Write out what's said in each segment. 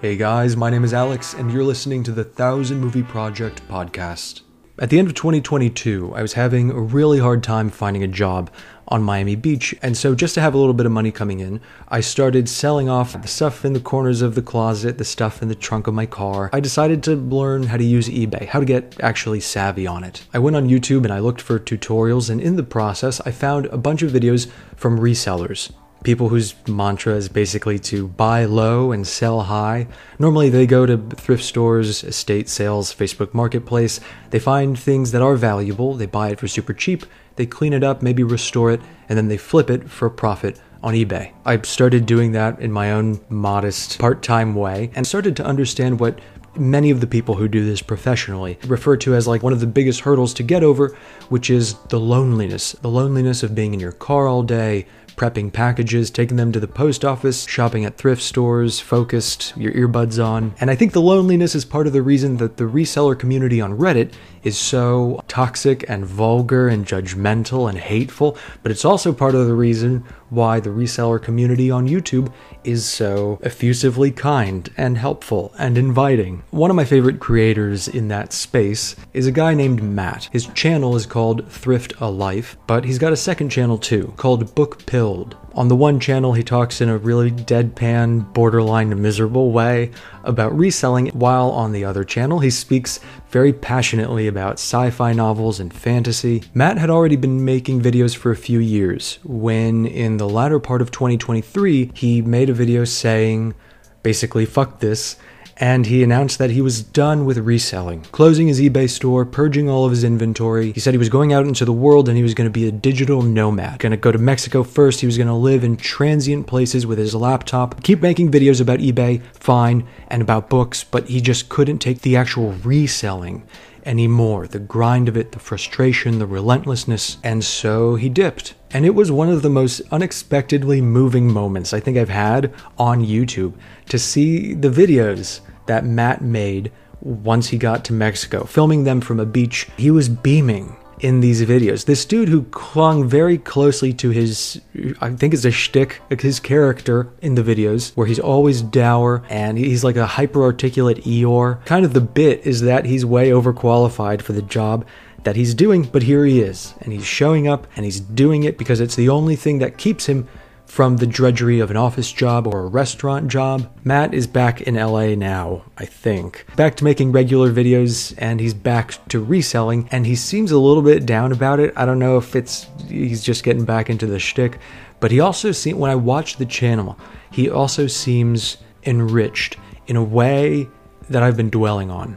Hey guys, my name is Alex, and you're listening to the Thousand Movie Project podcast. At the end of 2022, I was having a really hard time finding a job on Miami Beach, and so just to have a little bit of money coming in, I started selling off the stuff in the corners of the closet, the stuff in the trunk of my car. I decided to learn how to use eBay, how to get actually savvy on it. I went on YouTube and I looked for tutorials, and in the process, I found a bunch of videos from resellers people whose mantra is basically to buy low and sell high. Normally, they go to thrift stores, estate sales, Facebook Marketplace. They find things that are valuable, they buy it for super cheap, they clean it up, maybe restore it, and then they flip it for profit on eBay. I started doing that in my own modest part time way and started to understand what many of the people who do this professionally refer to as like one of the biggest hurdles to get over, which is the loneliness. The loneliness of being in your car all day, prepping packages, taking them to the post office, shopping at thrift stores, focused, your earbuds on. And I think the loneliness is part of the reason that the reseller community on Reddit is so toxic and vulgar and judgmental and hateful, but it's also part of the reason why the reseller community on YouTube is so effusively kind and helpful and inviting. One of my favorite creators in that space is a guy named Matt. His channel is called Thrift a Life, but he's got a second channel too, called Book Pilled. On the one channel, he talks in a really deadpan, borderline miserable way about reselling, while on the other channel, he speaks very passionately about sci fi novels and fantasy. Matt had already been making videos for a few years when, in the latter part of 2023, he made a video saying, basically, fuck this and he announced that he was done with reselling, closing his eBay store, purging all of his inventory. He said he was going out into the world and he was going to be a digital nomad. Going to go to Mexico first. He was going to live in transient places with his laptop, keep making videos about eBay, fine, and about books, but he just couldn't take the actual reselling anymore. The grind of it, the frustration, the relentlessness. And so he dipped. And it was one of the most unexpectedly moving moments I think I've had on YouTube to see the videos that Matt made once he got to Mexico, filming them from a beach. He was beaming in these videos. This dude who clung very closely to his, I think it's a shtick, his character in the videos, where he's always dour and he's like a hyper articulate Eeyore. Kind of the bit is that he's way overqualified for the job that he's doing, but here he is, and he's showing up and he's doing it because it's the only thing that keeps him from the drudgery of an office job or a restaurant job. Matt is back in LA now, I think. Back to making regular videos and he's back to reselling and he seems a little bit down about it. I don't know if it's he's just getting back into the shtick, but he also seems when I watch the channel, he also seems enriched in a way that I've been dwelling on.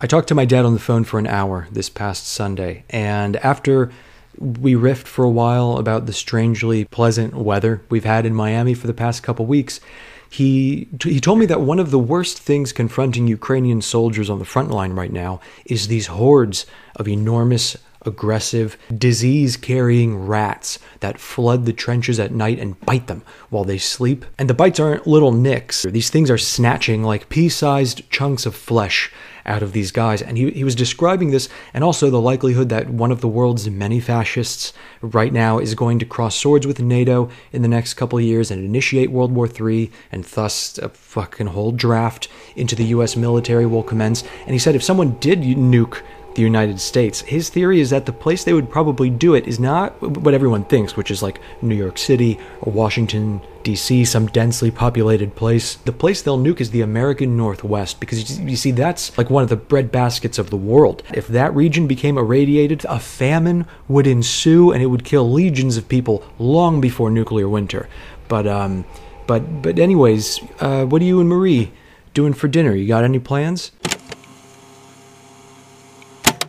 I talked to my dad on the phone for an hour this past Sunday, and after we riffed for a while about the strangely pleasant weather we've had in Miami for the past couple weeks. He he told me that one of the worst things confronting Ukrainian soldiers on the front line right now is these hordes of enormous aggressive, disease carrying rats that flood the trenches at night and bite them while they sleep. And the bites aren't little nicks, these things are snatching like pea sized chunks of flesh out of these guys. And he, he was describing this and also the likelihood that one of the world's many fascists right now is going to cross swords with NATO in the next couple of years and initiate World War III, and thus a fucking whole draft into the US military will commence. And he said if someone did nuke the United States. His theory is that the place they would probably do it is not what everyone thinks, which is like New York City or Washington, D.C., some densely populated place. The place they'll nuke is the American Northwest because you see, that's like one of the bread baskets of the world. If that region became irradiated, a famine would ensue and it would kill legions of people long before nuclear winter. But, um, but, but, anyways, uh, what are you and Marie doing for dinner? You got any plans?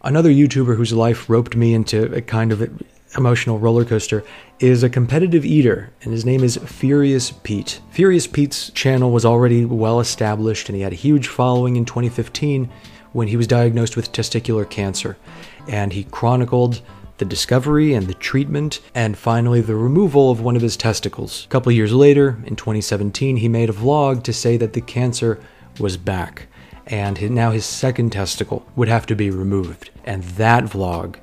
Another YouTuber whose life roped me into a kind of emotional roller coaster is a competitive eater, and his name is Furious Pete. Furious Pete's channel was already well established, and he had a huge following in 2015 when he was diagnosed with testicular cancer. And he chronicled the discovery and the treatment, and finally the removal of one of his testicles. A couple years later, in 2017, he made a vlog to say that the cancer was back and now his second testicle would have to be removed. And that vlog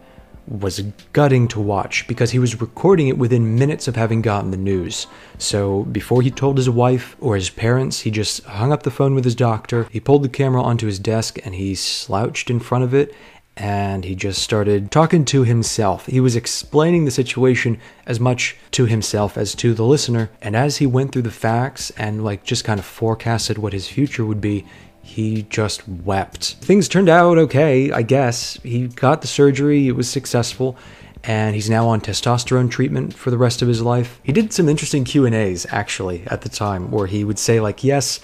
was gutting to watch because he was recording it within minutes of having gotten the news. So before he told his wife or his parents, he just hung up the phone with his doctor. He pulled the camera onto his desk and he slouched in front of it and he just started talking to himself. He was explaining the situation as much to himself as to the listener. And as he went through the facts and like just kind of forecasted what his future would be, he just wept. Things turned out okay, I guess. He got the surgery, it was successful, and he's now on testosterone treatment for the rest of his life. He did some interesting Q&As actually at the time where he would say like, "Yes,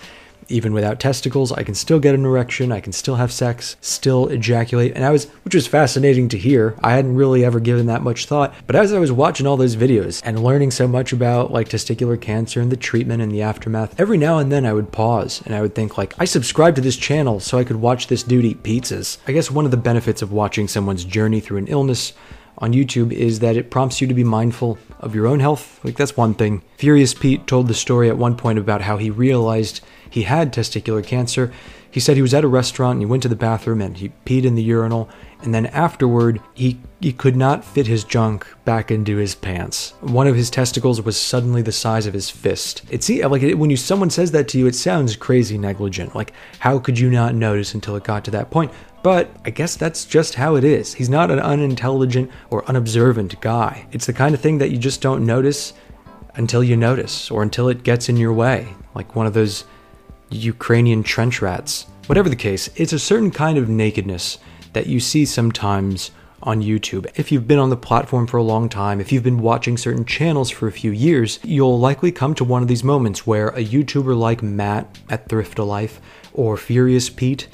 even without testicles, I can still get an erection, I can still have sex, still ejaculate. And I was, which was fascinating to hear. I hadn't really ever given that much thought. But as I was watching all those videos and learning so much about like testicular cancer and the treatment and the aftermath, every now and then I would pause and I would think like, I subscribed to this channel so I could watch this dude eat pizzas. I guess one of the benefits of watching someone's journey through an illness on YouTube is that it prompts you to be mindful of your own health. Like, that's one thing. Furious Pete told the story at one point about how he realized he had testicular cancer. He said he was at a restaurant and he went to the bathroom and he peed in the urinal, and then afterward, he, he could not fit his junk back into his pants. One of his testicles was suddenly the size of his fist. It's like when you someone says that to you, it sounds crazy negligent. Like, how could you not notice until it got to that point? But I guess that's just how it is. He's not an unintelligent or unobservant guy. It's the kind of thing that you just don't notice until you notice or until it gets in your way, like one of those Ukrainian trench rats. Whatever the case, it's a certain kind of nakedness that you see sometimes on YouTube. If you've been on the platform for a long time, if you've been watching certain channels for a few years, you'll likely come to one of these moments where a YouTuber like Matt at Thrift Life or Furious Pete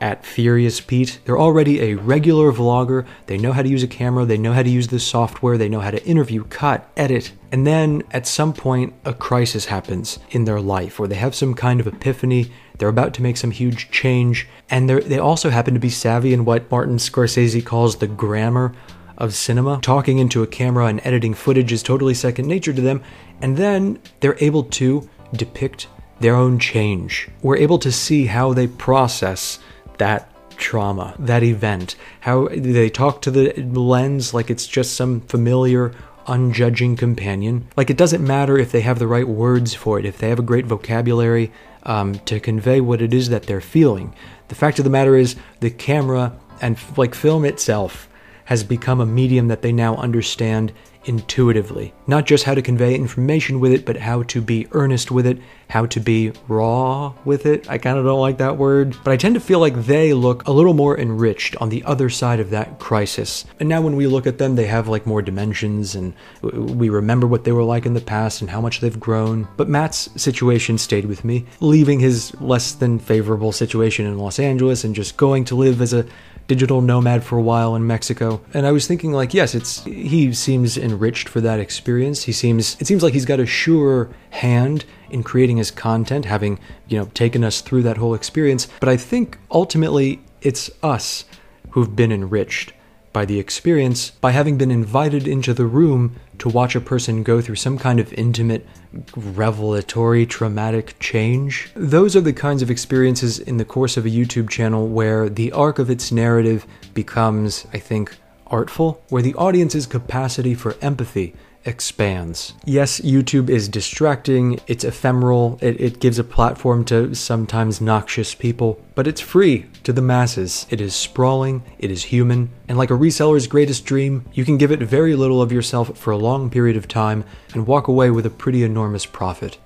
at Furious Pete. They're already a regular vlogger. They know how to use a camera, they know how to use the software, they know how to interview, cut, edit. And then at some point, a crisis happens in their life, or they have some kind of epiphany. They're about to make some huge change, and they also happen to be savvy in what Martin Scorsese calls the grammar of cinema. Talking into a camera and editing footage is totally second nature to them, and then they're able to depict their own change. We're able to see how they process that trauma, that event, how they talk to the lens like it's just some familiar, unjudging companion. Like it doesn't matter if they have the right words for it, if they have a great vocabulary um, to convey what it is that they're feeling. The fact of the matter is, the camera and like film itself has become a medium that they now understand intuitively. Not just how to convey information with it, but how to be earnest with it, how to be raw with it. I kind of don't like that word, but I tend to feel like they look a little more enriched on the other side of that crisis. And now when we look at them, they have like more dimensions and we remember what they were like in the past and how much they've grown. But Matt's situation stayed with me, leaving his less than favorable situation in Los Angeles and just going to live as a digital nomad for a while in Mexico. And I was thinking like, yes, it's he seems enriched for that experience. He seems it seems like he's got a sure hand in creating his content, having, you know, taken us through that whole experience. But I think ultimately it's us who've been enriched by the experience by having been invited into the room to watch a person go through some kind of intimate, revelatory, traumatic change. Those are the kinds of experiences in the course of a YouTube channel where the arc of its narrative becomes, I think, artful, where the audience's capacity for empathy expands. Yes, YouTube is distracting, it's ephemeral, it, it, gives a platform to sometimes noxious people, but it's free to the masses. It is sprawling, it is human, and like a reseller's greatest dream, you can give it very little of yourself for a long period of time and walk away with a pretty enormous profit.